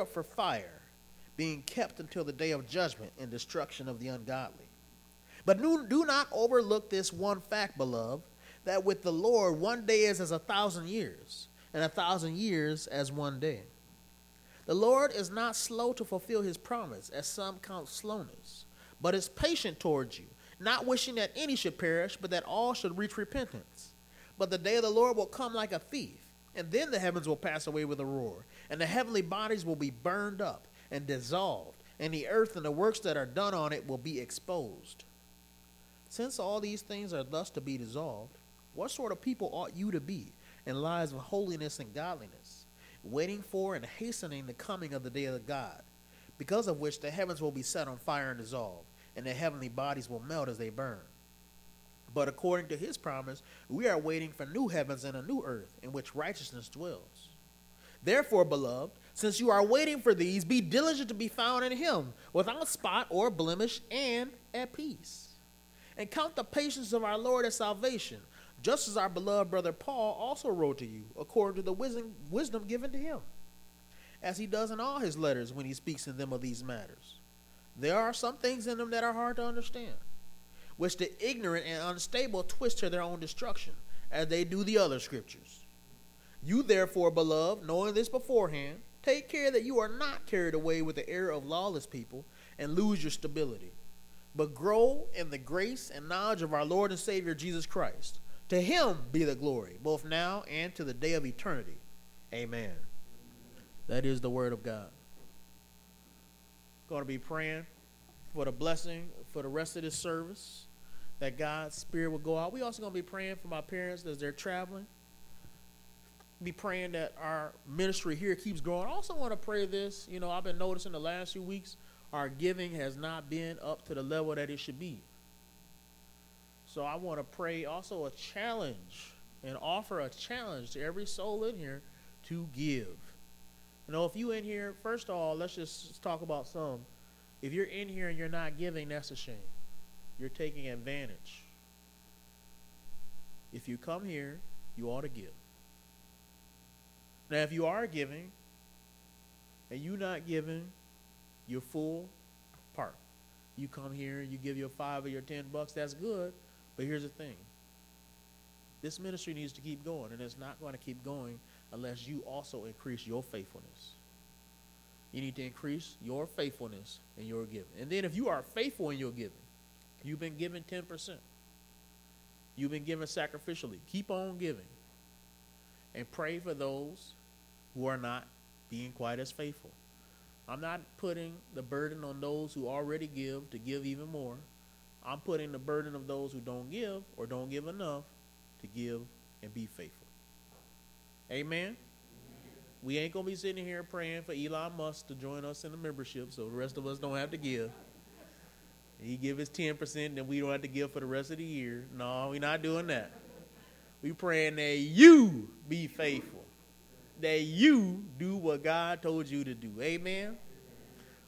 up for fire, being kept until the day of judgment and destruction of the ungodly. But do, not overlook this one fact, beloved, that with the Lord one day is as a thousand years, and a thousand years as one day. The Lord is not slow to fulfill his promise, as some count slowness, but is patient towards you, not wishing that any should perish, but that all should reach repentance. But the day of the Lord will come like a thief, and then the heavens will pass away with a roar, and the heavenly bodies will be burned up and dissolved, and the earth and the works that are done on it will be exposed. Since all these things are thus to be dissolved, what sort of people ought you to be in lives of holiness and godliness, waiting for and hastening the coming of the day of God, because of which the heavens will be set on fire and dissolved, and the heavenly bodies will melt as they burn? But according to his promise, we are waiting for new heavens and a new earth in which righteousness dwells. Therefore, beloved, since you are waiting for these, be diligent to be found in him, without spot or blemish, and at peace and count the patience of our Lord as salvation, just as our beloved brother Paul also wrote to you, according to the wisdom, given to him, as he does in all his letters when he speaks in them of these matters. There are some things in them that are hard to understand, which the ignorant and unstable twist to their own destruction, as they do the other scriptures. You, therefore, beloved, knowing this beforehand, take care that you are not carried away with the error of lawless people and lose your stability but grow in the grace and knowledge of our Lord and Savior Jesus Christ. To him be the glory, both now and to the day of eternity. Amen. That is the word of God. Going to be praying for the blessing for the rest of this service, that God's Spirit will go out. We also going to be praying for my parents as they're traveling. Be praying that our ministry here keeps growing. I also want to pray this. You know, I've been noticing the last few weeks our giving has not been up to the level that it should be. So I want to pray also a challenge and offer a challenge to every soul in here to give. You know, if you in here, first of all, let's just talk about some. If you're in here and you're not giving, that's a shame. You're taking advantage. If you come here, you ought to give. Now, if you are giving and you're not giving, your full part. You come here, and you give your five or your ten bucks, that's good. But here's the thing this ministry needs to keep going, and it's not going to keep going unless you also increase your faithfulness. You need to increase your faithfulness in your giving. And then if you are faithful in your giving, you've been given 10%. You've been given sacrificially. Keep on giving. And pray for those who are not being quite as faithful. I'm not putting the burden on those who already give to give even more. I'm putting the burden of those who don't give or don't give enough to give and be faithful. Amen. We ain't gonna be sitting here praying for Elon Musk to join us in the membership, so the rest of us don't have to give. He give ten percent, then we don't have to give for the rest of the year. No, we're not doing that. We praying that you be faithful that you do what God told you to do. Amen.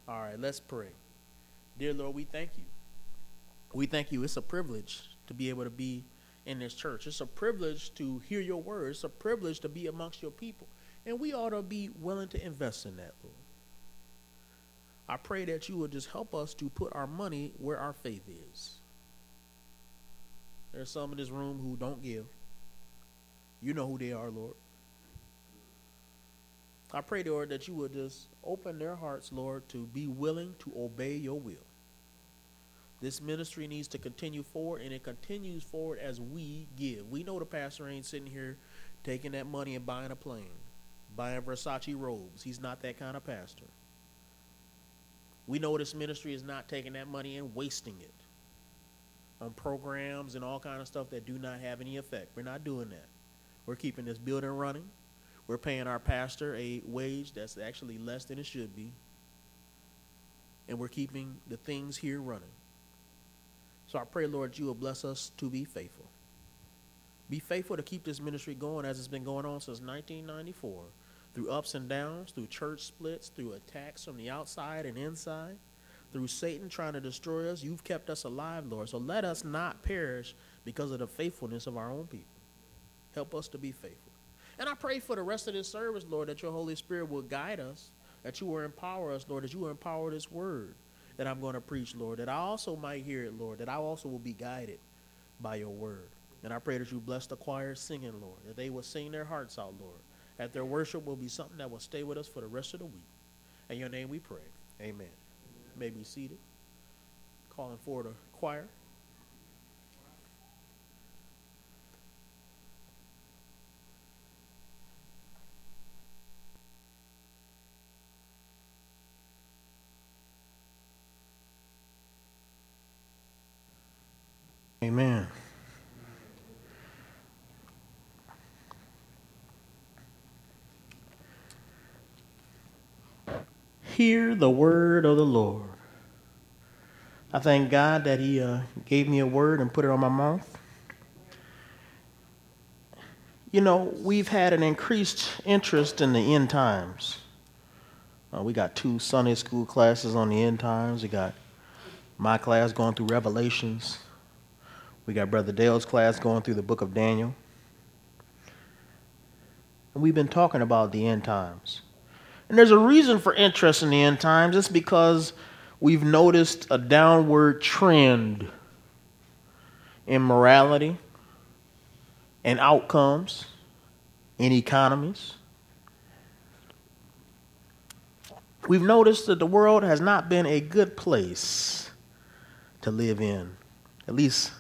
All right, let's pray. Dear Lord, we thank you. We thank you. It's a privilege to be able to be in this church. It's a privilege to hear your word. It's a privilege to be amongst your people. And we ought to be willing to invest in that, Lord. I pray that you will just help us to put our money where our faith is. There's some in this room who don't give. You know who they are, Lord. I pray, Lord, that you would just open their hearts, Lord, to be willing to obey your will. This ministry needs to continue forward, and it continues forward as we give. We know the pastor ain't sitting here taking that money and buying a plane, buying Versace robes. He's not that kind of pastor. We know this ministry is not taking that money and wasting it on programs and all kind of stuff that do not have any effect. We're not doing that. We're keeping this building running. We're paying our pastor a wage that's actually less than it should be. And we're keeping the things here running. So I pray, Lord, you will bless us to be faithful. Be faithful to keep this ministry going as it's been going on since 1994 through ups and downs, through church splits, through attacks from the outside and inside, through Satan trying to destroy us. You've kept us alive, Lord. So let us not perish because of the faithfulness of our own people. Help us to be faithful. And I pray for the rest of this service, Lord, that your Holy Spirit will guide us that you will empower us, Lord, that you will empower this word that I'm going to preach, Lord, that I also might hear it, Lord, that I also will be guided by your word. And I pray that you bless the choir singing, Lord, that they will sing their hearts out, Lord, that their worship will be something that will stay with us for the rest of the week. In your name we pray. Amen. May be seated. Calling for the choir. Amen. Hear the word of the Lord. I thank God that He uh, gave me a word and put it on my mouth. You know, we've had an increased interest in the end times. Uh, we got two Sunday school classes on the end times. We got my class going through Revelations. We got Brother Dale's class going through the book of Daniel. And we've been talking about the end times. And there's a reason for interest in the end times. It's because we've noticed a downward trend in morality and outcomes in economies. We've noticed that the world has not been a good place to live in, at least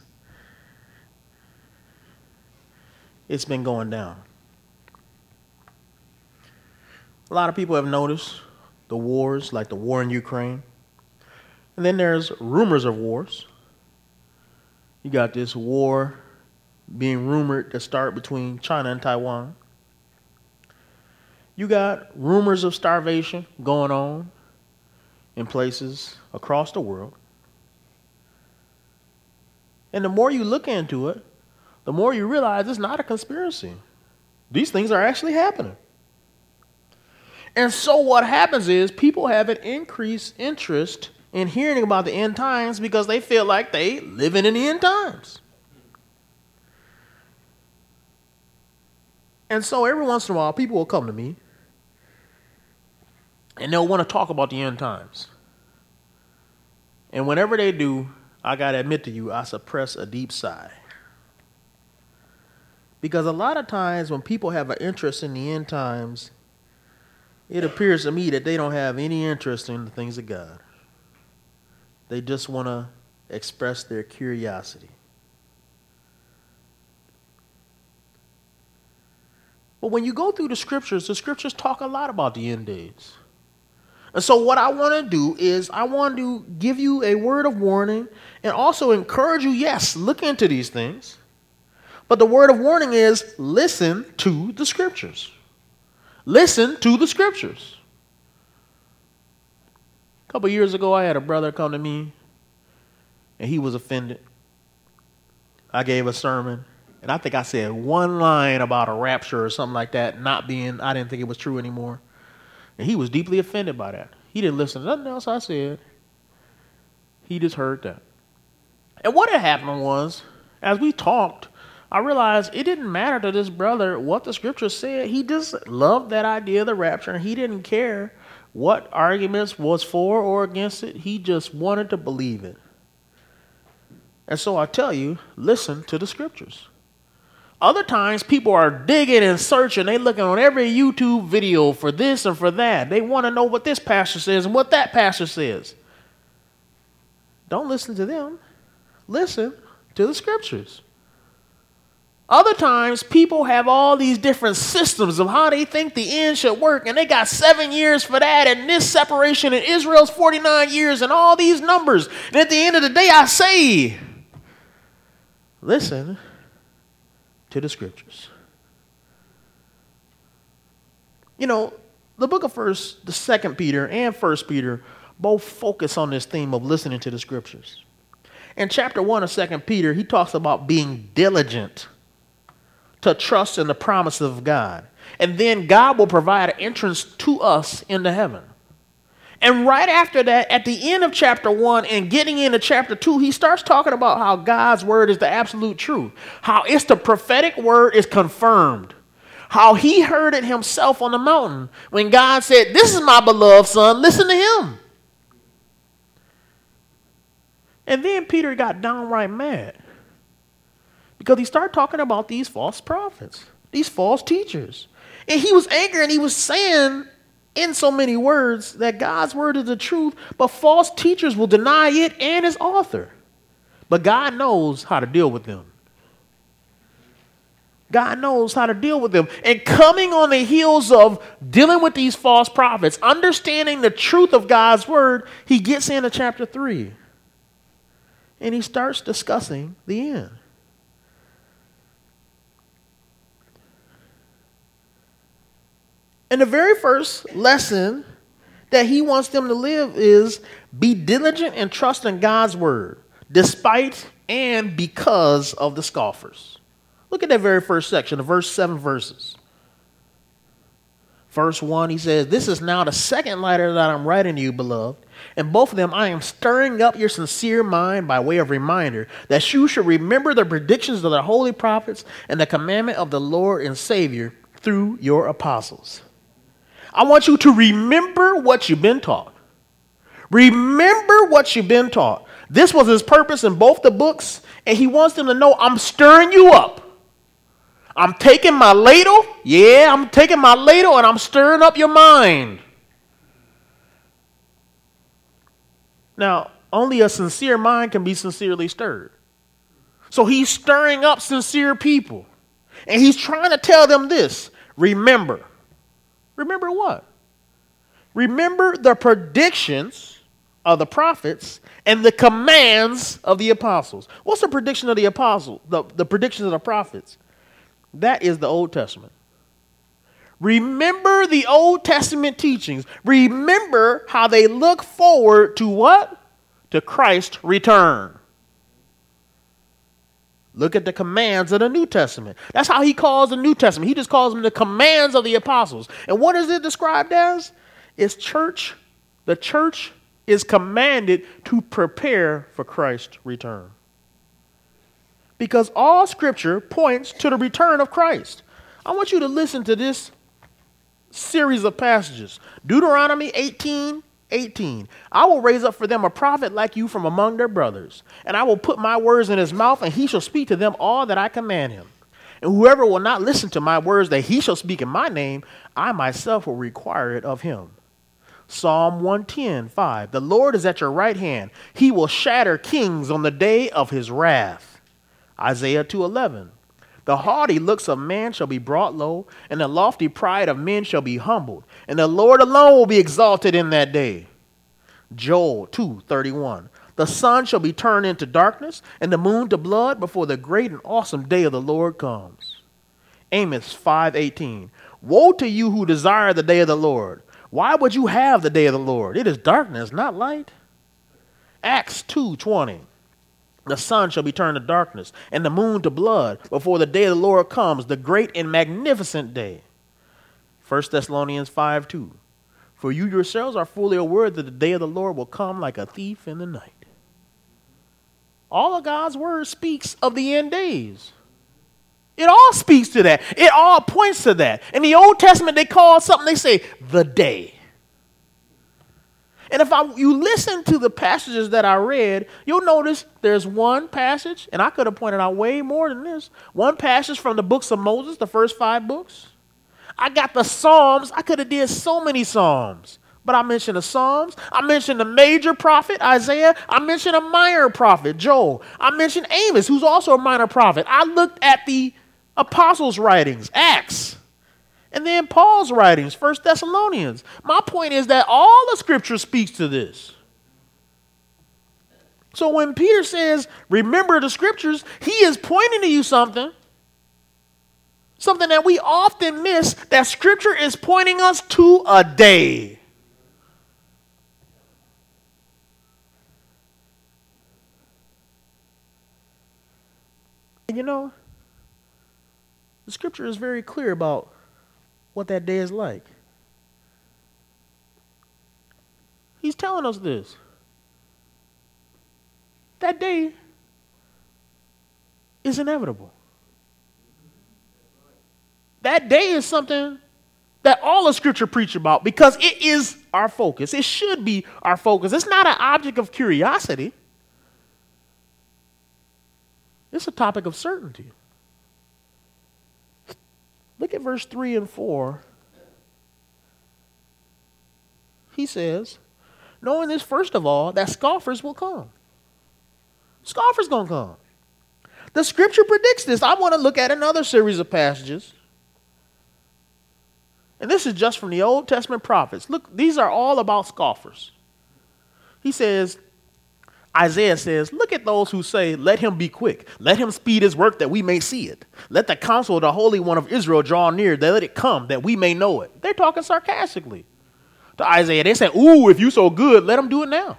it's been going down. A lot of people have noticed the wars, like the war in Ukraine. And then there's rumors of wars. You got this war being rumored to start between China and Taiwan. You got rumors of starvation going on in places across the world. And the more you look into it, the more you realize it's not a conspiracy. These things are actually happening. And so what happens is people have an increased interest in hearing about the end times because they feel like they living in the end times. And so every once in a while people will come to me and they'll want to talk about the end times. And whenever they do, I got to admit to you, I suppress a deep sigh. Because a lot of times when people have an interest in the end times, it appears to me that they don't have any interest in the things of God. They just want to express their curiosity. But when you go through the scriptures, the scriptures talk a lot about the end days. And so, what I want to do is, I want to give you a word of warning and also encourage you yes, look into these things. But the word of warning is listen to the scriptures. Listen to the scriptures. A couple years ago, I had a brother come to me and he was offended. I gave a sermon, and I think I said one line about a rapture or something like that, not being, I didn't think it was true anymore. And he was deeply offended by that. He didn't listen to nothing else I said, he just heard that. And what had happened was, as we talked, I realized it didn't matter to this brother what the scripture said. He just loved that idea of the rapture, and he didn't care what arguments was for or against it. He just wanted to believe it. And so I tell you, listen to the scriptures. Other times, people are digging and searching. They looking on every YouTube video for this and for that. They want to know what this pastor says and what that pastor says. Don't listen to them. Listen to the scriptures. Other times, people have all these different systems of how they think the end should work, and they got seven years for that, and this separation in Israel's 49 years, and all these numbers. And at the end of the day, I say, listen to the scriptures. You know, the book of First, the Second Peter, and First Peter both focus on this theme of listening to the scriptures. In chapter one of Second Peter, he talks about being diligent to trust in the promises of God. And then God will provide an entrance to us into heaven. And right after that, at the end of chapter one and getting into chapter two, he starts talking about how God's word is the absolute truth, how it's the prophetic word is confirmed, how he heard it himself on the mountain when God said, This is my beloved son, listen to him. And then Peter got downright mad because he started talking about these false prophets, these false teachers. And he was angry and he was saying in so many words that God's word is the truth, but false teachers will deny it and its author. But God knows how to deal with them. God knows how to deal with them. And coming on the heels of dealing with these false prophets, understanding the truth of God's word, he gets into chapter 3 and he starts discussing the end. And the very first lesson that he wants them to live is be diligent and trust in God's word, despite and because of the scoffers. Look at that very first section, the verse seven verses. Verse 1, he says, This is now the second letter that I'm writing to you, beloved. And both of them I am stirring up your sincere mind by way of reminder that you should remember the predictions of the holy prophets and the commandment of the Lord and Savior through your apostles. I want you to remember what you've been taught. Remember what you've been taught. This was his purpose in both the books, and he wants them to know I'm stirring you up. I'm taking my ladle, yeah, I'm taking my ladle and I'm stirring up your mind. Now, only a sincere mind can be sincerely stirred. So he's stirring up sincere people. And he's trying to tell them this remember, Remember what? Remember the predictions of the prophets and the commands of the apostles. What's the prediction of the apostles? The, the predictions of the prophets? That is the Old Testament. Remember the Old Testament teachings. Remember how they look forward to what? To Christ's return. Look at the commands of the New Testament. That's how he calls the New Testament. He just calls them the commands of the apostles. And what is it described as? It's church. The church is commanded to prepare for Christ's return. Because all scripture points to the return of Christ. I want you to listen to this series of passages Deuteronomy 18, 18. I will raise up for them a prophet like you from among their brothers, and I will put my words in his mouth, and he shall speak to them all that I command him. And whoever will not listen to my words that he shall speak in my name, I myself will require it of him. Psalm 110, 5. The Lord is at your right hand. He will shatter kings on the day of his wrath. Isaiah 2:11. The haughty looks of man shall be brought low, and the lofty pride of men shall be humbled, and the Lord alone will be exalted in that day. Joel 2:31. The sun shall be turned into darkness, and the moon to blood before the great and awesome day of the Lord comes. Amos 5:18. Woe to you who desire the day of the Lord. Why would you have the day of the Lord? It is darkness, not light. Acts 2:20. The sun shall be turned to darkness, and the moon to blood, before the day of the Lord comes, the great and magnificent day. 1 Thessalonians 5 2. For you yourselves are fully aware that the day of the Lord will come like a thief in the night. All of God's word speaks of the end days. It all speaks to that. It all points to that. In the Old Testament, they call something, they say, the day. And if I, you listen to the passages that I read, you'll notice there's one passage, and I could have pointed out way more than this. One passage from the books of Moses, the first five books. I got the Psalms. I could have did so many Psalms. But I mentioned the Psalms. I mentioned the major prophet, Isaiah. I mentioned a minor prophet, Joel. I mentioned Amos, who's also a minor prophet. I looked at the apostles' writings, Acts. And then Paul's writings, First Thessalonians. My point is that all the scripture speaks to this. So when Peter says, remember the scriptures, he is pointing to you something. Something that we often miss that scripture is pointing us to a day. And you know, the scripture is very clear about what that day is like. He's telling us this. That day is inevitable. That day is something that all of Scripture preach about because it is our focus. It should be our focus. It's not an object of curiosity, it's a topic of certainty. Look at verse 3 and 4. He says, knowing this, first of all, that scoffers will come. Scoffers to come. The scripture predicts this. I want to look at another series of passages. And this is just from the Old Testament prophets. Look, these are all about scoffers. He says, Isaiah says, Look at those who say, Let him be quick. Let him speed his work that we may see it. Let the counsel of the Holy One of Israel draw near, that let it come that we may know it. They're talking sarcastically to Isaiah. They say, Ooh, if you so good, let him do it now.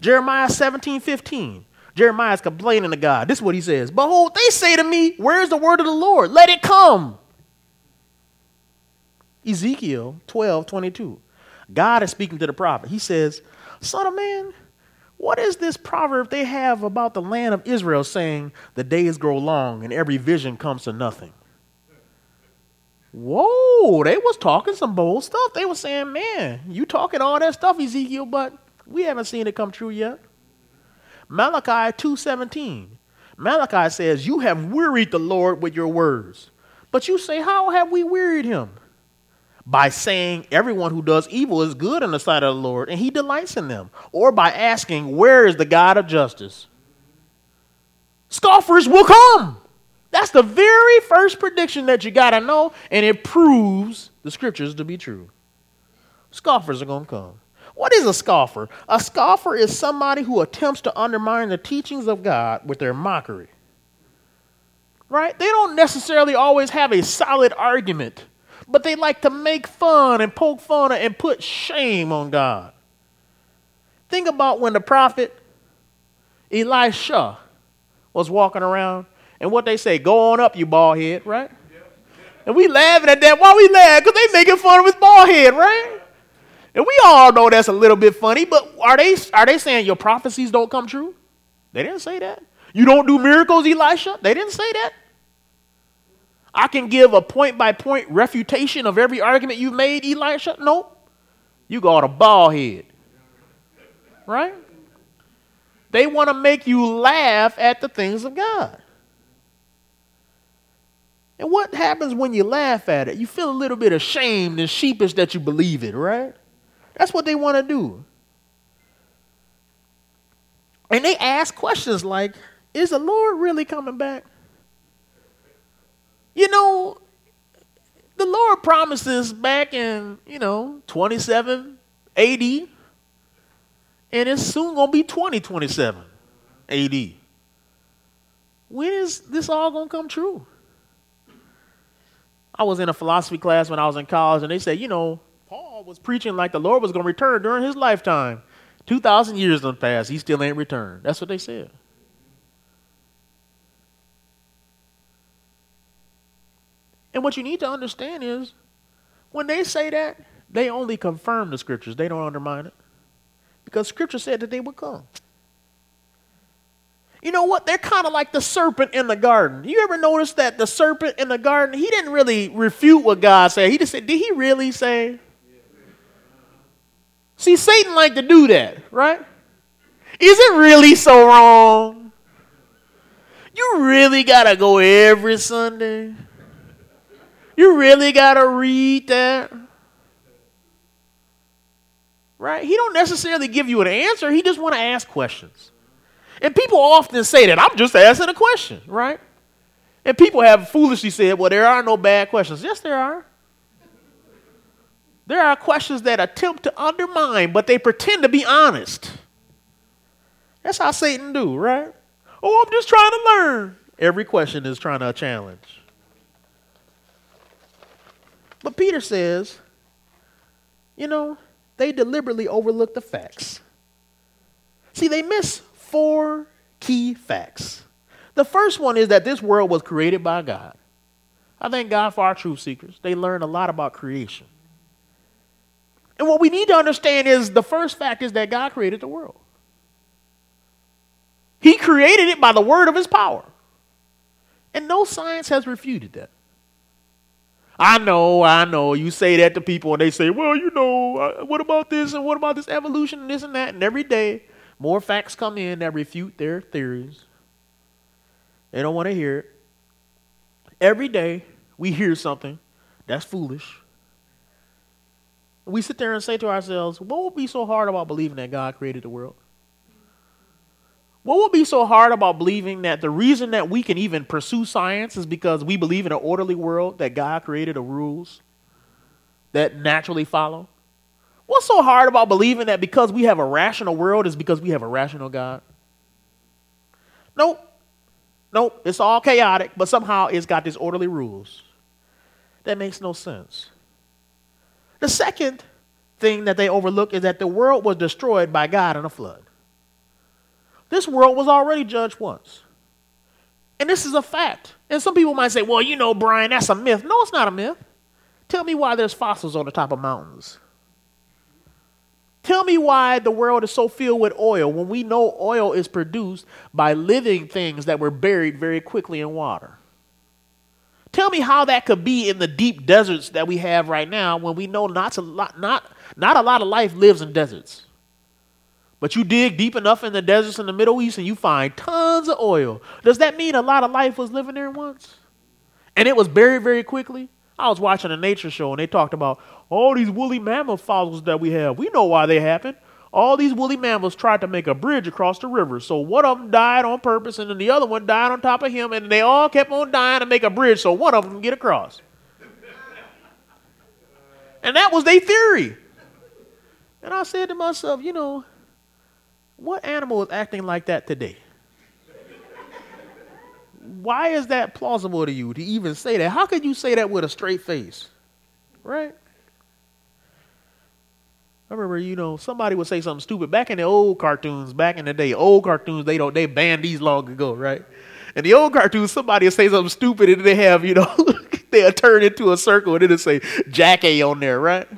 Jeremiah 17, 15. Jeremiah is complaining to God. This is what he says Behold, they say to me, Where's the word of the Lord? Let it come. Ezekiel 12, 22. God is speaking to the prophet. He says, Son of man, what is this proverb they have about the land of Israel saying, The days grow long and every vision comes to nothing? Whoa, they was talking some bold stuff. They were saying, Man, you talking all that stuff, Ezekiel, but we haven't seen it come true yet. Malachi 2:17. Malachi says, "You have wearied the Lord with your words." But you say, "How have we wearied him?" By saying everyone who does evil is good in the sight of the Lord and he delights in them, or by asking, "Where is the God of justice?" Scoffers will come. That's the very first prediction that you got to know, and it proves the scriptures to be true. Scoffers are going to come. What is a scoffer? A scoffer is somebody who attempts to undermine the teachings of God with their mockery. Right? They don't necessarily always have a solid argument, but they like to make fun and poke fun and put shame on God. Think about when the prophet Elisha was walking around and what they say, go on up, you bald head, right? And we laughing at that. Why we laugh? Because they making fun of his bald head, right? And we all know that's a little bit funny, but are they, are they saying your prophecies don't come true? They didn't say that. You don't do miracles, Elisha? They didn't say that. I can give a point by point refutation of every argument you've made, Elisha? Nope. You got a bald head. Right? They want to make you laugh at the things of God. And what happens when you laugh at it? You feel a little bit ashamed and sheepish that you believe it, right? That's what they want to do. And they ask questions like, is the Lord really coming back? You know, the Lord promises back in, you know, 27 AD, and it's soon going to be 2027 AD. When is this all going to come true? I was in a philosophy class when I was in college, and they said, you know, Paul was preaching like the Lord was going to return during his lifetime. 2,000 years done passed. He still ain't returned. That's what they said. And what you need to understand is when they say that, they only confirm the scriptures, they don't undermine it. Because scripture said that they would come. You know what? They're kind of like the serpent in the garden. You ever notice that the serpent in the garden, he didn't really refute what God said. He just said, Did he really say? See, Satan like to do that, right? Is it really so wrong? You really got to go every Sunday? You really got to read that? Right? He don't necessarily give you an answer. He just want to ask questions. And people often say that I'm just asking a question, right? And people have foolishly said, well, there are no bad questions. Yes, there are. There are questions that attempt to undermine, but they pretend to be honest. That's how Satan do, right? Oh, I'm just trying to learn. Every question is trying to challenge. But Peter says, you know, they deliberately overlook the facts. See, they miss four key facts. The first one is that this world was created by God. I thank God for our truth seekers. They learn a lot about creation. And what we need to understand is the first fact is that God created the world. He created it by the word of his power. And no science has refuted that. I know, I know. You say that to people, and they say, well, you know, uh, what about this and what about this evolution and this and that? And every day, more facts come in that refute their theories. They don't want to hear it. Every day, we hear something that's foolish. We sit there and say to ourselves, what would be so hard about believing that God created the world? What would be so hard about believing that the reason that we can even pursue science is because we believe in an orderly world that God created the rules that naturally follow? What's so hard about believing that because we have a rational world is because we have a rational God? Nope. Nope. It's all chaotic, but somehow it's got these orderly rules. That makes no sense. The second thing that they overlook is that the world was destroyed by God in a flood. This world was already judged once. And this is a fact. And some people might say, well, you know, Brian, that's a myth. No, it's not a myth. Tell me why there's fossils on the top of mountains. Tell me why the world is so filled with oil when we know oil is produced by living things that were buried very quickly in water. Tell me how that could be in the deep deserts that we have right now when we know not a lot, not, not a lot of life lives in deserts. But you dig deep enough in the deserts in the Middle East and you find tons of oil. Does that mean a lot of life was living there once? And it was buried very quickly? I was watching a nature show and they talked about all these woolly mammoth fossils that we have. We know why they happened. All these woolly mammals tried to make a bridge across the river. So one of them died on purpose and then the other one died on top of him and they all kept on dying to make a bridge so one of them get across. And that was their theory. And I said to myself, you know, what animal is acting like that today? Why is that plausible to you to even say that? How could you say that with a straight face? Right? I remember, you know, somebody would say something stupid back in the old cartoons, back in the day, old cartoons, they don't they banned these long ago, right? And the old cartoons, somebody would say something stupid and they have, you know, they'll turn into a circle and it'll say Jack A on there, right?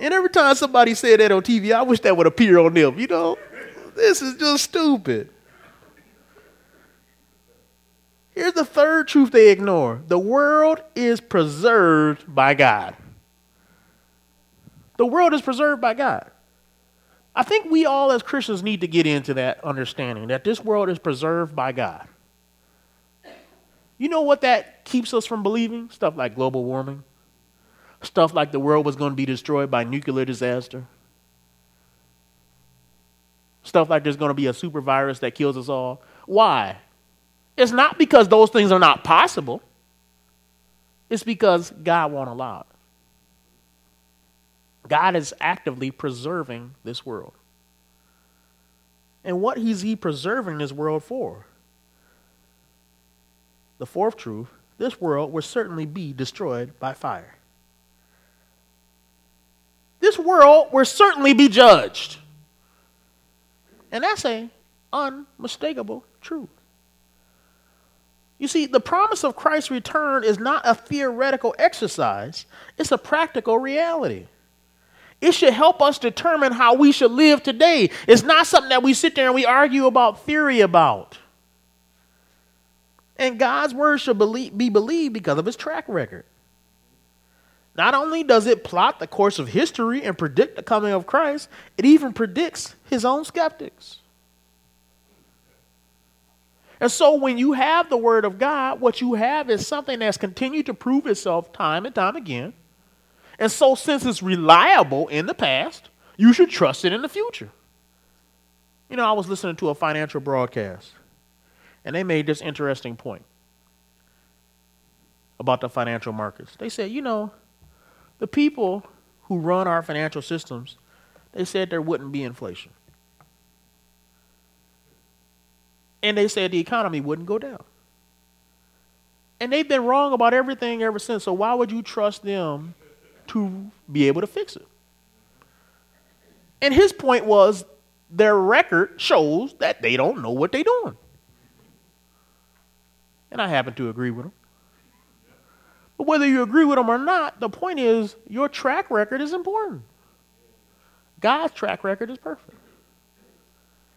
And every time somebody said that on TV, I wish that would appear on them. You know, this is just stupid. Here's the third truth they ignore the world is preserved by God. The world is preserved by God. I think we all as Christians need to get into that understanding that this world is preserved by God. You know what that keeps us from believing? Stuff like global warming, Stuff like the world was going to be destroyed by nuclear disaster. Stuff like there's going to be a super virus that kills us all. Why? It's not because those things are not possible. It's because God won't allow it. God is actively preserving this world. And what is he preserving this world for? The fourth truth this world will certainly be destroyed by fire this world will certainly be judged. And that's a unmistakable truth. You see, the promise of Christ's return is not a theoretical exercise, it's a practical reality. It should help us determine how we should live today. It's not something that we sit there and we argue about theory about. And God's word should be believed because of his track record. Not only does it plot the course of history and predict the coming of Christ, it even predicts his own skeptics. And so when you have the Word of God, what you have is something that's continued to prove itself time and time again. And so, since it's reliable in the past, you should trust it in the future. You know, I was listening to a financial broadcast, and they made this interesting point about the financial markets. They said, you know, the people who run our financial systems, they said there wouldn't be inflation. And they said the economy wouldn't go down. And they've been wrong about everything ever since. So why would you trust them to be able to fix it? And his point was their record shows that they don't know what they're doing. And I happen to agree with him. But whether you agree with them or not, the point is your track record is important. God's track record is perfect.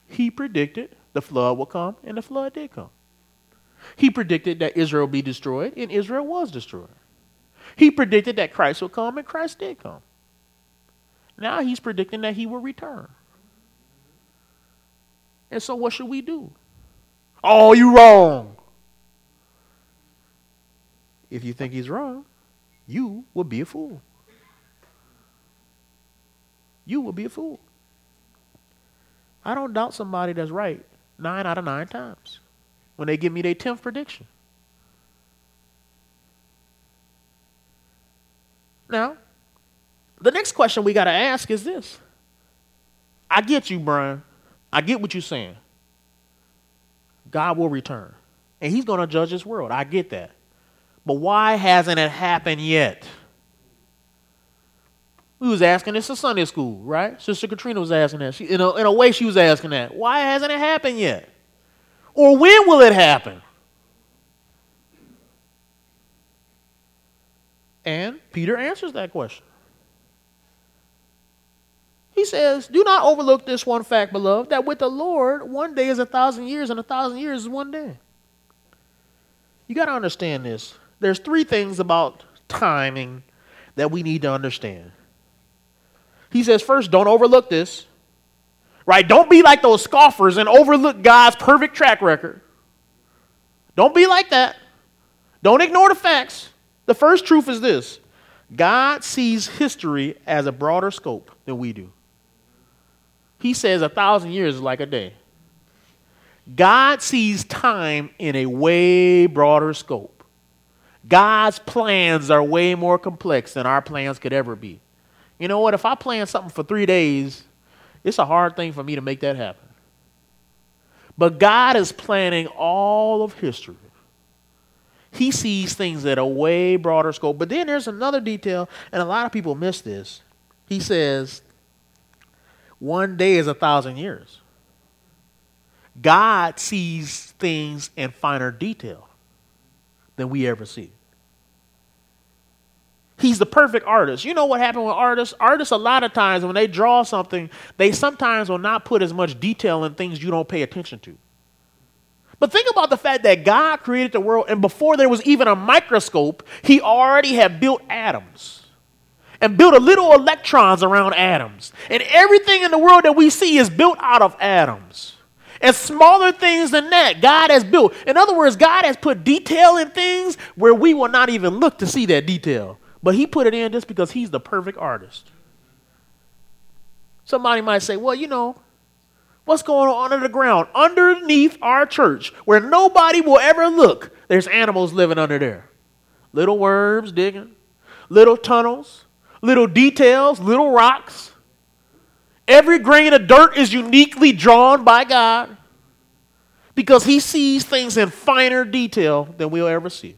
He predicted the flood will come, and the flood did come. He predicted that Israel be destroyed, and Israel was destroyed. He predicted that Christ would come, and Christ did come. Now he's predicting that he will return. And so, what should we do? Oh, you wrong. If you think he's wrong, you will be a fool. You will be a fool. I don't doubt somebody that's right nine out of nine times when they give me their 10th prediction. Now, the next question we got to ask is this I get you, Brian. I get what you're saying. God will return, and He's going to judge this world. I get that. But why hasn't it happened yet? We was asking this in Sunday school, right? Sister Katrina was asking that. She, in, a, in a way, she was asking that. Why hasn't it happened yet? Or when will it happen? And Peter answers that question. He says, Do not overlook this one fact, beloved, that with the Lord, one day is a thousand years, and a thousand years is one day. You got to understand this. There's three things about timing that we need to understand. He says, first, don't overlook this. Right? Don't be like those scoffers and overlook God's perfect track record. Don't be like that. Don't ignore the facts. The first truth is this God sees history as a broader scope than we do. He says a thousand years is like a day. God sees time in a way broader scope. God's plans are way more complex than our plans could ever be. You know what? If I plan something for three days, it's a hard thing for me to make that happen. But God is planning all of history. He sees things at a way broader scope. But then there's another detail, and a lot of people miss this. He says, one day is a thousand years. God sees things in finer detail than we ever see. He's the perfect artist. You know what happened with artists? Artists, a lot of times, when they draw something, they sometimes will not put as much detail in things you don't pay attention to. But think about the fact that God created the world, and before there was even a microscope, He already had built atoms and built a little electrons around atoms. And everything in the world that we see is built out of atoms. And smaller things than that, God has built. In other words, God has put detail in things where we will not even look to see that detail. But he put it in just because he's the perfect artist. Somebody might say, well, you know, what's going on under the ground? Underneath our church, where nobody will ever look, there's animals living under there. Little worms digging, little tunnels, little details, little rocks. Every grain of dirt is uniquely drawn by God because he sees things in finer detail than we'll ever see.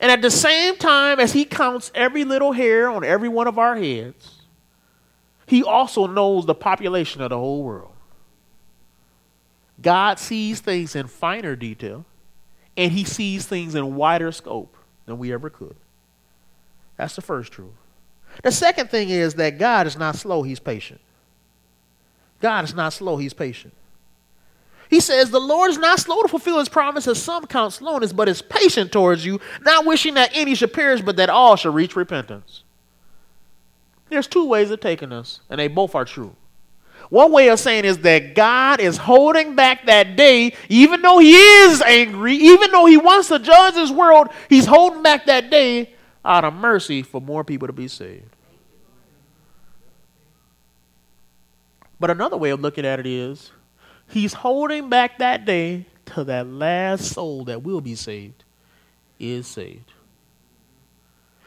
And at the same time as he counts every little hair on every one of our heads, he also knows the population of the whole world. God sees things in finer detail, and he sees things in wider scope than we ever could. That's the first truth. The second thing is that God is not slow, he's patient. God is not slow, he's patient. He says, The Lord is not slow to fulfill his promise, as some count slowness, but is patient towards you, not wishing that any should perish, but that all should reach repentance. There's two ways of taking this, and they both are true. One way of saying is that God is holding back that day, even though He is angry, even though He wants to judge this world, He's holding back that day out of mercy for more people to be saved. But another way of looking at it is He's holding back that day till that last soul that will be saved is saved.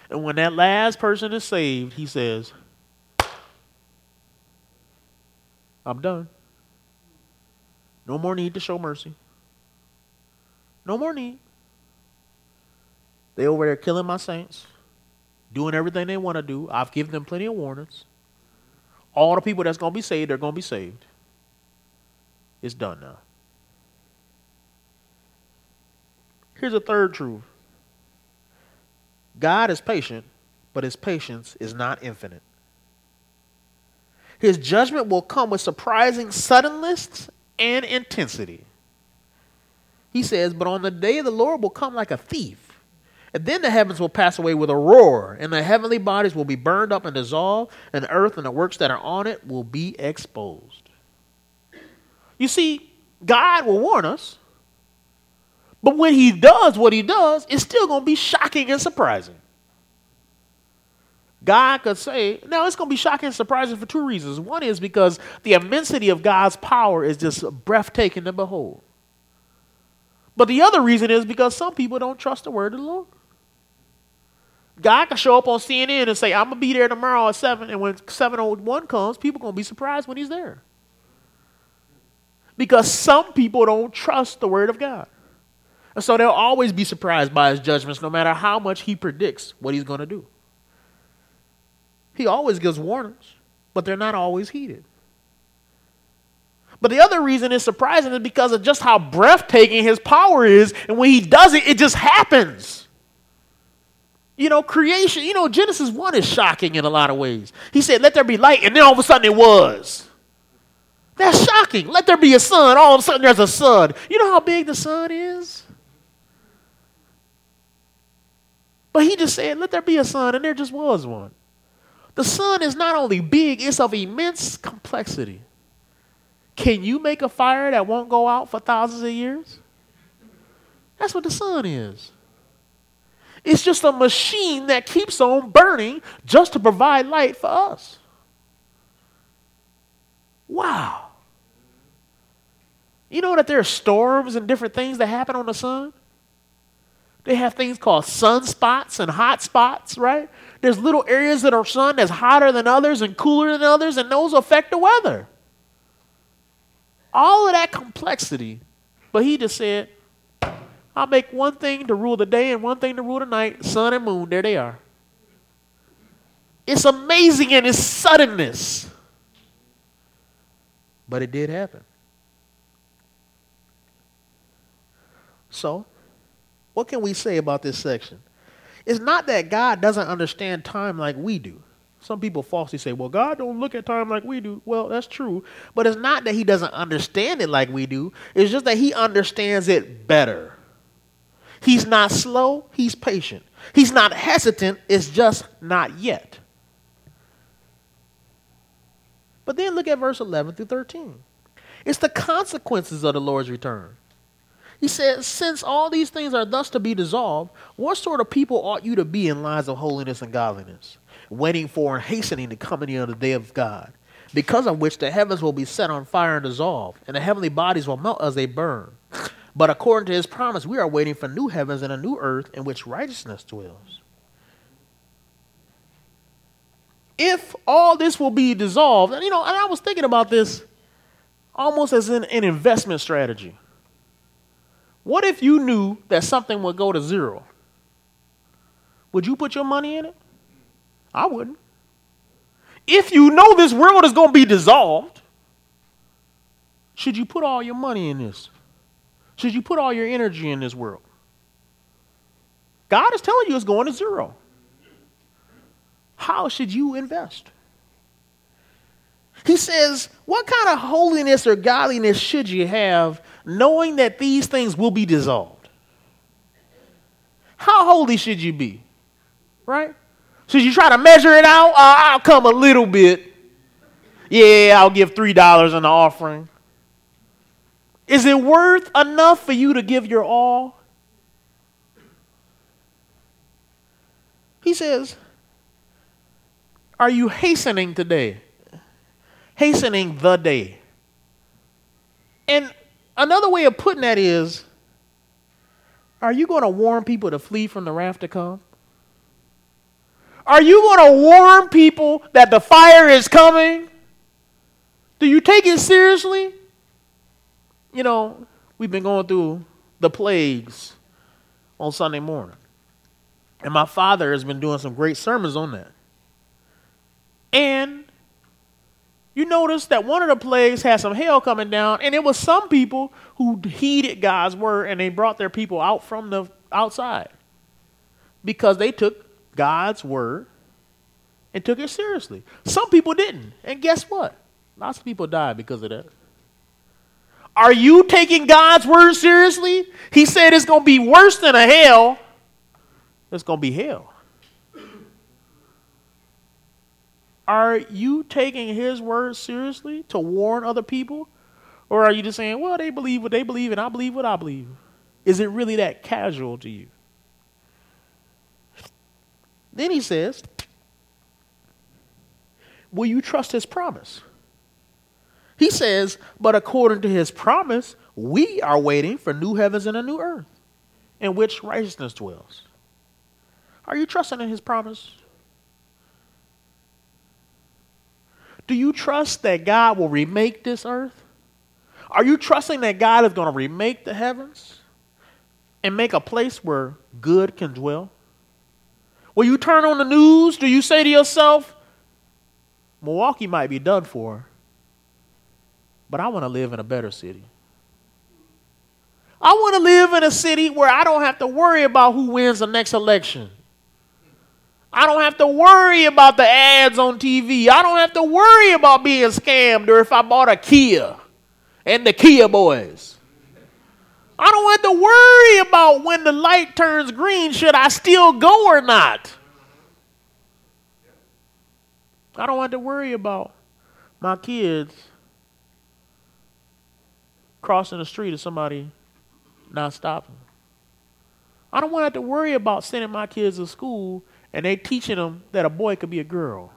And when that last person is saved, he says, I'm done. No more need to show mercy. No more need. They over there killing my saints, doing everything they want to do. I've given them plenty of warnings. All the people that's going to be saved, they're going to be saved. It's done now. Here's a third truth God is patient, but his patience is not infinite. His judgment will come with surprising suddenness and intensity. He says, But on the day the Lord will come like a thief, And then the heavens will pass away with a roar, and the heavenly bodies will be burned up and dissolved, and the earth and the works that are on it will be exposed. You see, God will warn us, but when He does what He does, it's still going to be shocking and surprising. God could say, now it's going to be shocking and surprising for two reasons. One is because the immensity of God's power is just breathtaking to behold. But the other reason is because some people don't trust the word of the Lord. God can show up on CNN and say, I'm going to be there tomorrow at 7, and when 701 comes, people going to be surprised when he's there. Because some people don't trust the word of God. And so they'll always be surprised by his judgments, no matter how much he predicts what he's going to do. He always gives warnings, but they're not always heeded. But the other reason it's surprising is because of just how breathtaking his power is, and when he does it, it just happens. You know, creation, you know, Genesis 1 is shocking in a lot of ways. He said, Let there be light, and then all of a sudden it was. That's shocking. Let there be a sun, all of a sudden there's a sun. You know how big the sun is? But he just said, Let there be a sun, and there just was one. The sun is not only big, it's of immense complexity. Can you make a fire that won't go out for thousands of years? That's what the sun is. It's just a machine that keeps on burning just to provide light for us. Wow. You know that there are storms and different things that happen on the sun? They have things called sunspots and hot spots, right? There's little areas that are sun that's hotter than others and cooler than others, and those affect the weather. All of that complexity. But he just said, I'll make one thing to rule the day and one thing to rule the night sun and moon. There they are. It's amazing in its suddenness. But it did happen. So, what can we say about this section? It's not that God doesn't understand time like we do. Some people falsely say, well, God don't look at time like we do. Well, that's true. But it's not that he doesn't understand it like we do. It's just that he understands it better. He's not slow, he's patient. He's not hesitant, it's just not yet. But then look at verse 11 through 13. It's the consequences of the Lord's return. He says, Since all these things are thus to be dissolved, what sort of people ought you to be in lives of holiness and godliness, waiting for and hastening the coming of the day of God, because of which the heavens will be set on fire and dissolved, and the heavenly bodies will melt as they burn? But according to his promise, we are waiting for new heavens and a new earth in which righteousness dwells. If all this will be dissolved, and you know, and I was thinking about this almost as an, an investment strategy. What if you knew that something would go to zero? Would you put your money in it? I wouldn't. If you know this world is going to be dissolved, should you put all your money in this? Should you put all your energy in this world? God is telling you it's going to zero. How should you invest? He says, What kind of holiness or godliness should you have knowing that these things will be dissolved? How holy should you be? Right? Should you try to measure it out? Uh, I'll come a little bit. Yeah, I'll give $3 in the offering. Is it worth enough for you to give your all? He says, Are you hastening today? Hastening the day. And another way of putting that is, Are you going to warn people to flee from the wrath to come? Are you going to warn people that the fire is coming? Do you take it seriously? You know, we've been going through the plagues on Sunday morning. And my father has been doing some great sermons on that. And you notice that one of the plagues had some hail coming down, and it was some people who heeded God's word and they brought their people out from the outside because they took God's word and took it seriously. Some people didn't. And guess what? Lots of people died because of that. Are you taking God's word seriously? He said it's going to be worse than a hell. it's going to be hell. Are you taking his word seriously to warn other people? Or are you just saying, well, they believe what they believe and I believe what I believe? Is it really that casual to you? Then he says, Will you trust his promise? He says, But according to his promise, we are waiting for new heavens and a new earth in which righteousness dwells. Are you trusting in his promise? Do you trust that God will remake this earth? Are you trusting that God is going to remake the heavens and make a place where good can dwell? Will you turn on the news? Do you say to yourself, Milwaukee might be done for, but I want to live in a better city? I want to live in a city where I don't have to worry about who wins the next election. I don't have to worry about the ads on TV. I don't have to worry about being scammed or if I bought a Kia and the Kia boys. I don't have to worry about when the light turns green, should I still go or not? I don't have to worry about my kids crossing the street and somebody not stopping. I don't want to have to worry about sending my kids to school and they teaching them that a boy could be a girl.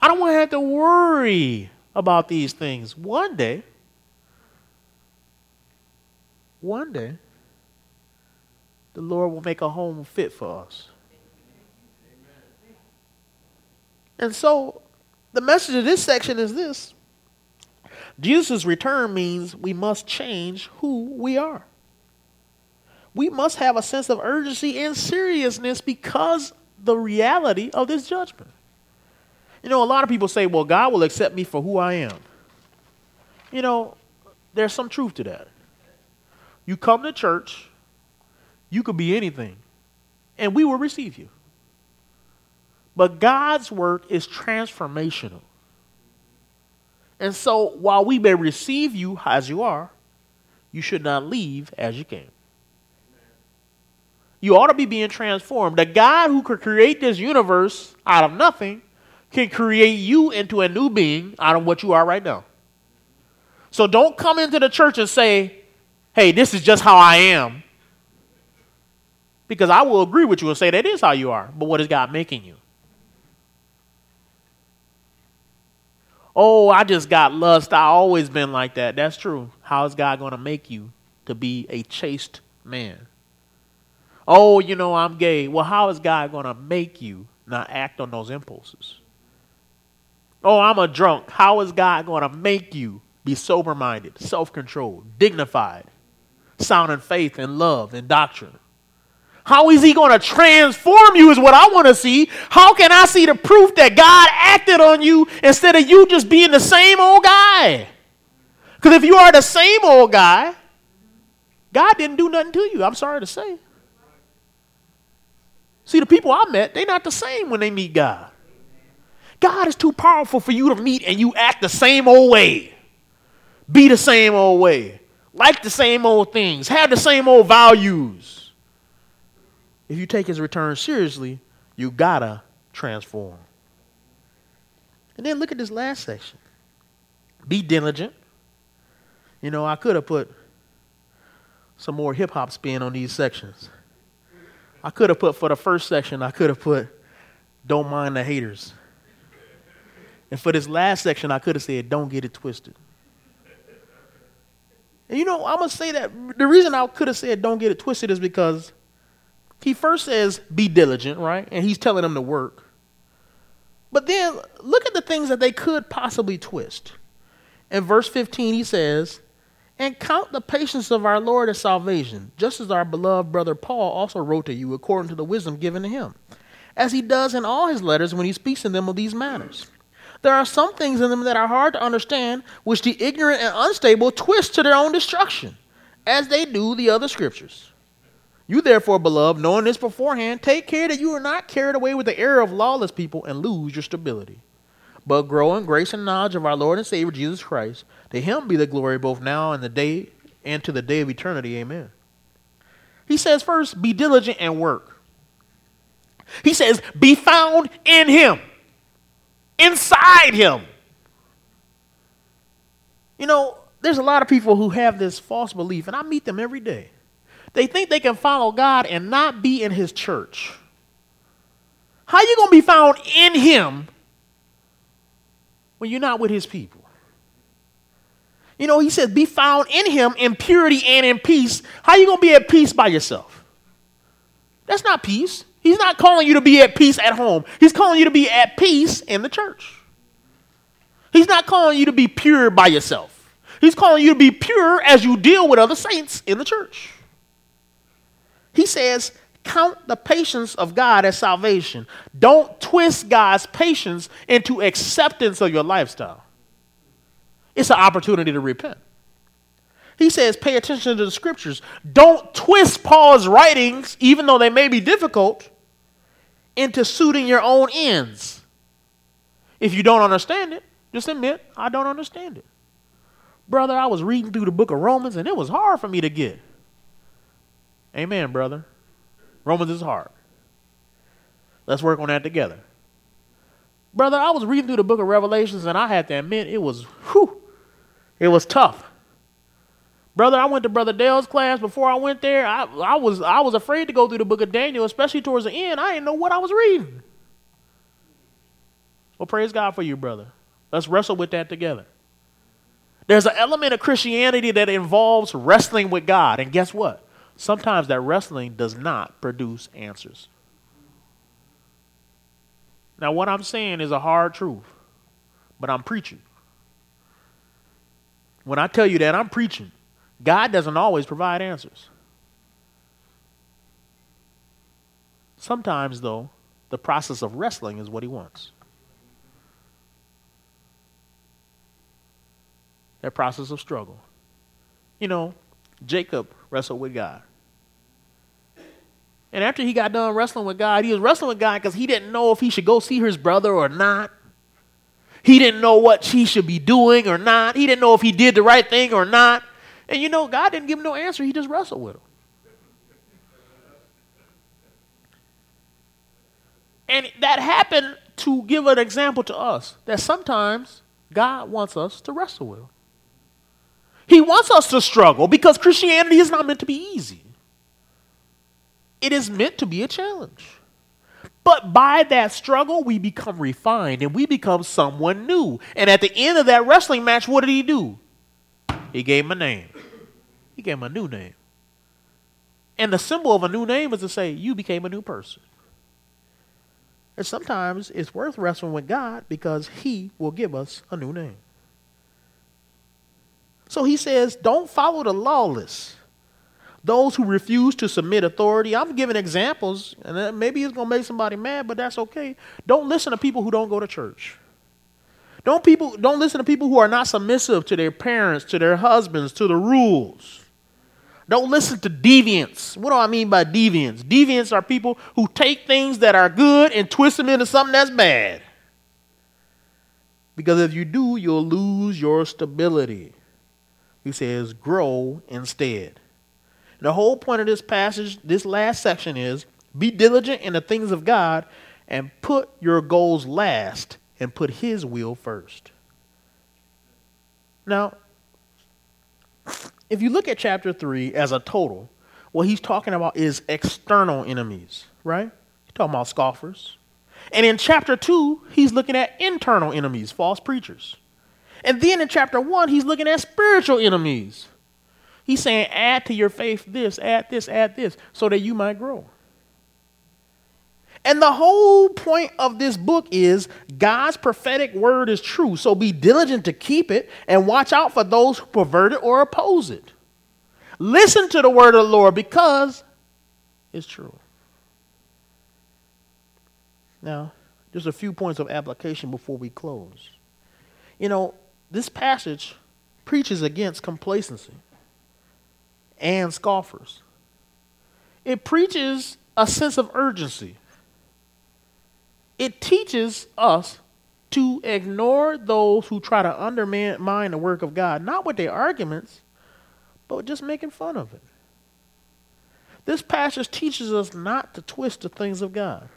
I don't want to have to worry about these things. One day, one day, the Lord will make a home fit for us. And so, the message of this section is this Jesus' return means we must change who we are. We must have a sense of urgency and seriousness because the reality of this judgment. You know, a lot of people say, well, God will accept me for who I am. You know, there's some truth to that. You come to church, you could be anything, and we will receive you. But God's work is transformational. And so, while we may receive you as you are, you should not leave as you came. You ought to be being transformed. The God who could create this universe out of nothing can create you into a new being out of what you are right now. So don't come into the church and say, hey, this is just how I am. Because I will agree with you and say that is how you are. But what is God making you? Oh, I just got lust. I always been like that. That's true. How is God going to make you to be a chaste man? Oh, you know, I'm gay. Well, how is God going to make you not act on those impulses? Oh, I'm a drunk. How is God going to make you be sober minded, self controlled, dignified, sound in faith and love and doctrine? How is he going to transform you is what I want to see. How can I see the proof that God acted on you instead of you just being the same old guy? Because if you are the same old guy, God didn't do nothing to you. I'm sorry to say. See, the people I met, they're not the same when they meet God. God is too powerful for you to meet and you act the same old way, be the same old way, like the same old things, have the same old values if you take his return seriously, you gotta transform. And then look at this last section. Be diligent. You know, I could have put some more hip hop spin on these sections. I could have put for the first section, I could have put don't mind the haters. And for this last section, I could have said don't get it twisted. And you know, I'm going to say that the reason I could have said don't get it twisted is because he first says, be diligent, right? And he's telling them to work. But then look at the things that they could possibly twist. In verse 15, he says, And count the patience of our Lord as salvation, just as our beloved brother Paul also wrote to you according to the wisdom given to him, as he does in all his letters when he speaks in them of these matters. There are some things in them that are hard to understand, which the ignorant and unstable twist to their own destruction, as they do the other scriptures. You therefore, beloved, knowing this beforehand, take care that you are not carried away with the error of lawless people and lose your stability. But grow in grace and knowledge of our Lord and Savior Jesus Christ. To him be the glory both now and the day and to the day of eternity. Amen. He says first, be diligent and work. He says, be found in him, inside him. You know, there's a lot of people who have this false belief, and I meet them every day. They think they can follow God and not be in his church. How you going to be found in him when you're not with his people? You know, he says, be found in him in purity and in peace. How you going to be at peace by yourself? That's not peace. He's not calling you to be at peace at home. He's calling you to be at peace in the church. He's not calling you to be pure by yourself. He's calling you to be pure as you deal with other saints in the church. He says, count the patience of God as salvation. Don't twist God's patience into acceptance of your lifestyle. It's an opportunity to repent. He says, pay attention to the scriptures. Don't twist Paul's writings, even though they may be difficult, into suiting your own ends. If you don't understand it, just admit, I don't understand it. Brother, I was reading through the book of Romans and it was hard for me to get. Amen, brother. Romans is hard. Let's work on that together. Brother, I was reading through the book of Revelations and I had to admit it was, whew, it was tough. Brother, I went to Brother Dale's class before I went there. I, I, was, I was afraid to go through the book of Daniel, especially towards the end. I didn't know what I was reading. Well, praise God for you, brother. Let's wrestle with that together. There's an element of Christianity that involves wrestling with God. And guess what? Sometimes that wrestling does not produce answers. Now, what I'm saying is a hard truth, but I'm preaching. When I tell you that, I'm preaching. God doesn't always provide answers. Sometimes, though, the process of wrestling is what he wants. that process of struggle. You know, Jacob wrestled with God. And after he got done wrestling with God, he was wrestling with God because he didn't know if he should go see his brother or not. He didn't know what he should be doing or not. He didn't know if he did the right thing or not. And you know, God didn't give him no answer. He just wrestled with him. And that happened to give an example to us that sometimes God wants us to wrestle with him. He wants us to struggle because Christianity is not meant to be easy. It is meant to be a challenge. But by that struggle, we become refined and we become someone new. And at the end of that wrestling match, what did he do? He gave him a name. He gave him a new name. And the symbol of a new name is to say, you became a new person. And sometimes it's worth wrestling with God because He will give us a new name. So he says, don't follow the lawless. Those who refuse to submit authority. I'm giving examples, and uh, maybe it's going to make somebody mad, but that's okay. Don't listen to people who don't go to church. Don't, people, don't listen to people who are not submissive to their parents, to their husbands, to the rules. Don't listen to deviants. What do I mean by deviants? Deviants are people who take things that are good and twist them into something that's bad. Because if you do, you'll lose your stability. He says, grow instead. The whole point of this passage, this last section is be diligent in the things of God and put your goals last and put His will first. Now, if you look at chapter 3 as a total, what he's talking about is external enemies, right? He's talking about scoffers. And in chapter 2, he's looking at internal enemies, false preachers. And then in chapter 1, he's looking at spiritual enemies. He's saying, add to your faith this, add this, add this, so that you might grow. And the whole point of this book is God's prophetic word is true. So be diligent to keep it and watch out for those who pervert it or oppose it. Listen to the word of the Lord because it's true. Now, just a few points of application before we close. You know, this passage preaches against complacency and scoffers. It preaches a sense of urgency. It teaches us to ignore those who try to undermine the work of God, not with their arguments, but just making fun of it. This passage teaches us not to twist the things of God.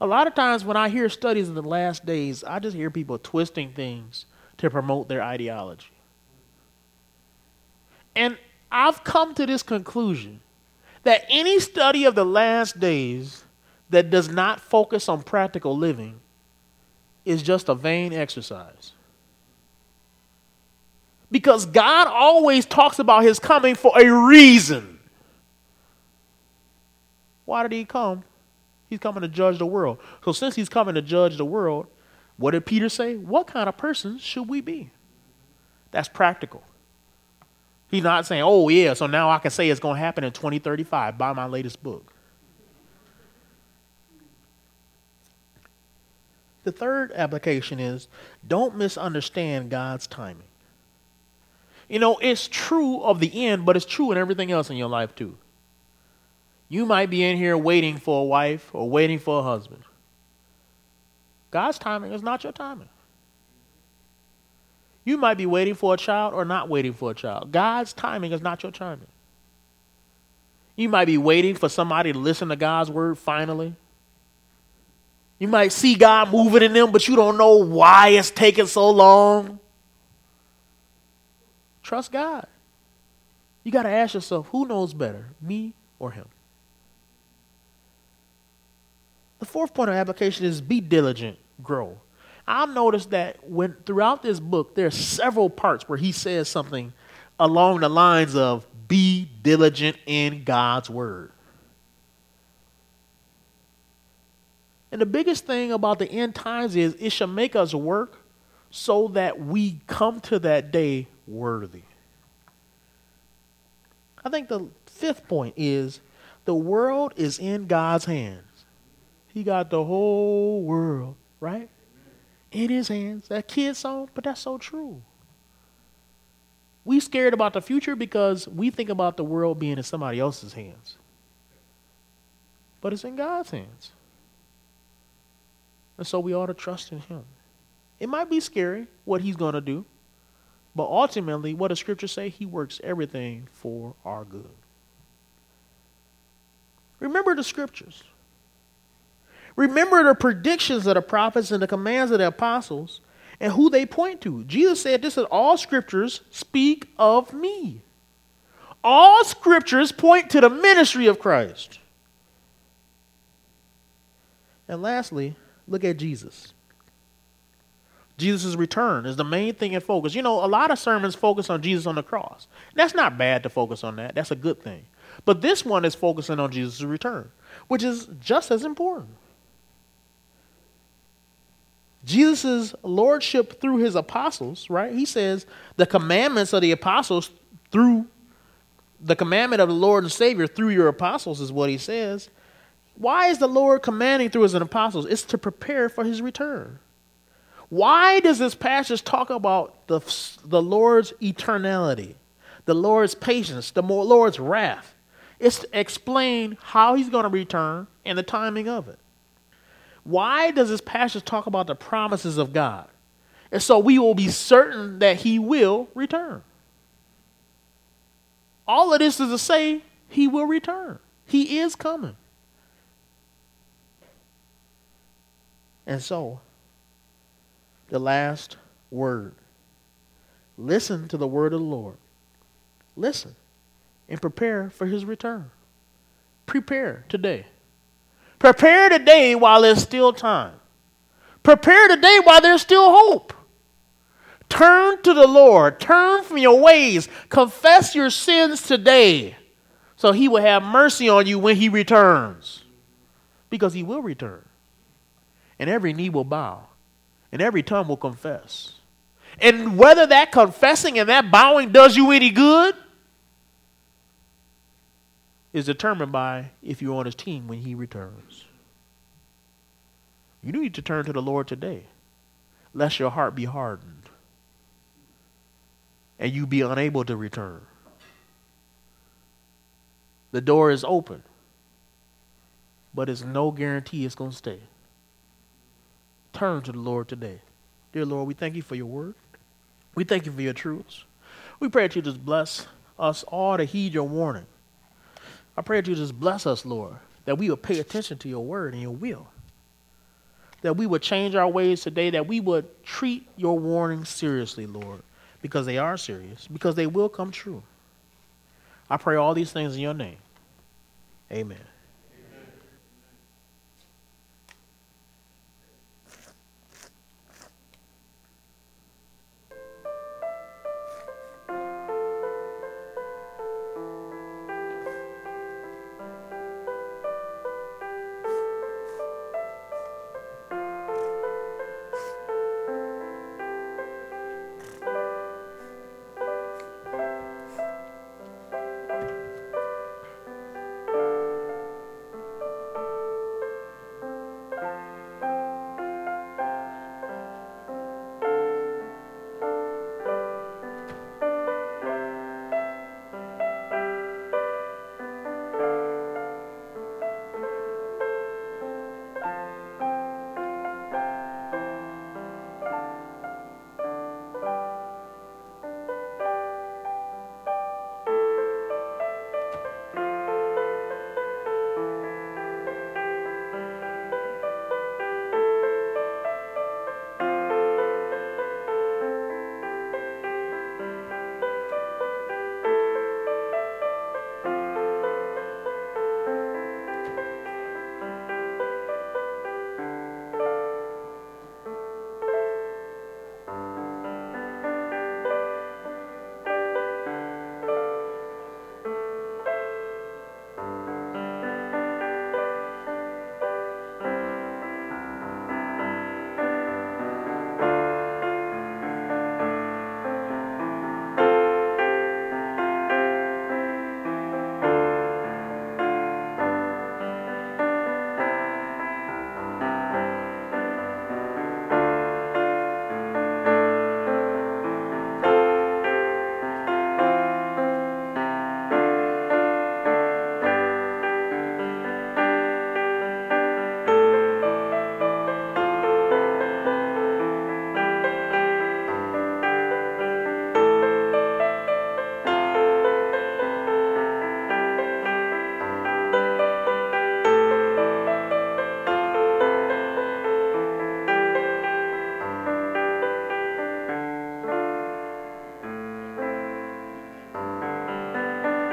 A lot of times when I hear studies in the last days, I just hear people twisting things to promote their ideology. And I've come to this conclusion that any study of the last days that does not focus on practical living is just a vain exercise. Because God always talks about his coming for a reason. Why did he come? He's coming to judge the world. So, since he's coming to judge the world, what did Peter say? What kind of persons should we be? That's practical. He's not saying, oh, yeah, so now I can say it's going to happen in 2035. Buy my latest book. The third application is don't misunderstand God's timing. You know, it's true of the end, but it's true in everything else in your life too. You might be in here waiting for a wife or waiting for a husband. God's timing is not your timing. You might be waiting for a child or not waiting for a child. God's timing is not your timing. You might be waiting for somebody to listen to God's word finally. You might see God moving in them, but you don't know why it's taking so long. Trust God. You got to ask yourself who knows better, me or him? The fourth point of application is be diligent, grow. I've noticed that when throughout this book, there are several parts where he says something along the lines of be diligent in God's word. And the biggest thing about the end times is it should make us work so that we come to that day worthy. I think the fifth point is the world is in God's hands. He got the whole world, right? In his hands. That kid song, but that's so true. We scared about the future because we think about the world being in somebody else's hands. But it's in God's hands. And so we ought to trust in him. It might be scary what he's going to do, but ultimately, what does Scripture say? He works everything for our good. Remember the Scriptures. Remember the predictions of the prophets and the commands of the apostles and who they point to. Jesus said, This is all scriptures speak of me. All scriptures point to the ministry of Christ. And lastly, look at Jesus. Jesus' return is the main thing in focus. You know, a lot of sermons focus on Jesus on the cross. That's not bad to focus on that, that's a good thing. But this one is focusing on Jesus' return, which is just as important. Jesus' lordship through his apostles, right? He says the commandments of the apostles through the commandment of the Lord and Savior through your apostles is what he says. Why is the Lord commanding through his apostles? It's to prepare for his return. Why does this passage talk about the, the Lord's eternality, the Lord's patience, the Lord's wrath? It's to explain how he's going to return and the timing of it. Why does this passage talk about the promises of God? And so we will be certain that he will return. All of this is to say he will return. He is coming. And so, the last word. Listen to the word of the Lord. Listen and prepare for his return. Prepare today. Prepare today while there's still time. Prepare today while there's still hope. Turn to the Lord. Turn from your ways. Confess your sins today so he will have mercy on you when he returns. Because he will return and every knee will bow, and every tongue will confess. And whether that confessing and that bowing does you any good is determined by if you're on his team when he returns. You need to turn to the Lord today, lest your heart be hardened and you be unable to return. The door is open, but it's no guarantee it's going to stay turn to the Lord today. Dear Lord, we thank you for your word. We thank you for your truths. We pray that you just bless us all to heed your warning. I pray that you just bless us, Lord, that we will pay attention to your word and your will. that we would change our ways today, that we would treat your warnings seriously, Lord, because they are serious, because they will come true. I pray all these things in your name. Amen.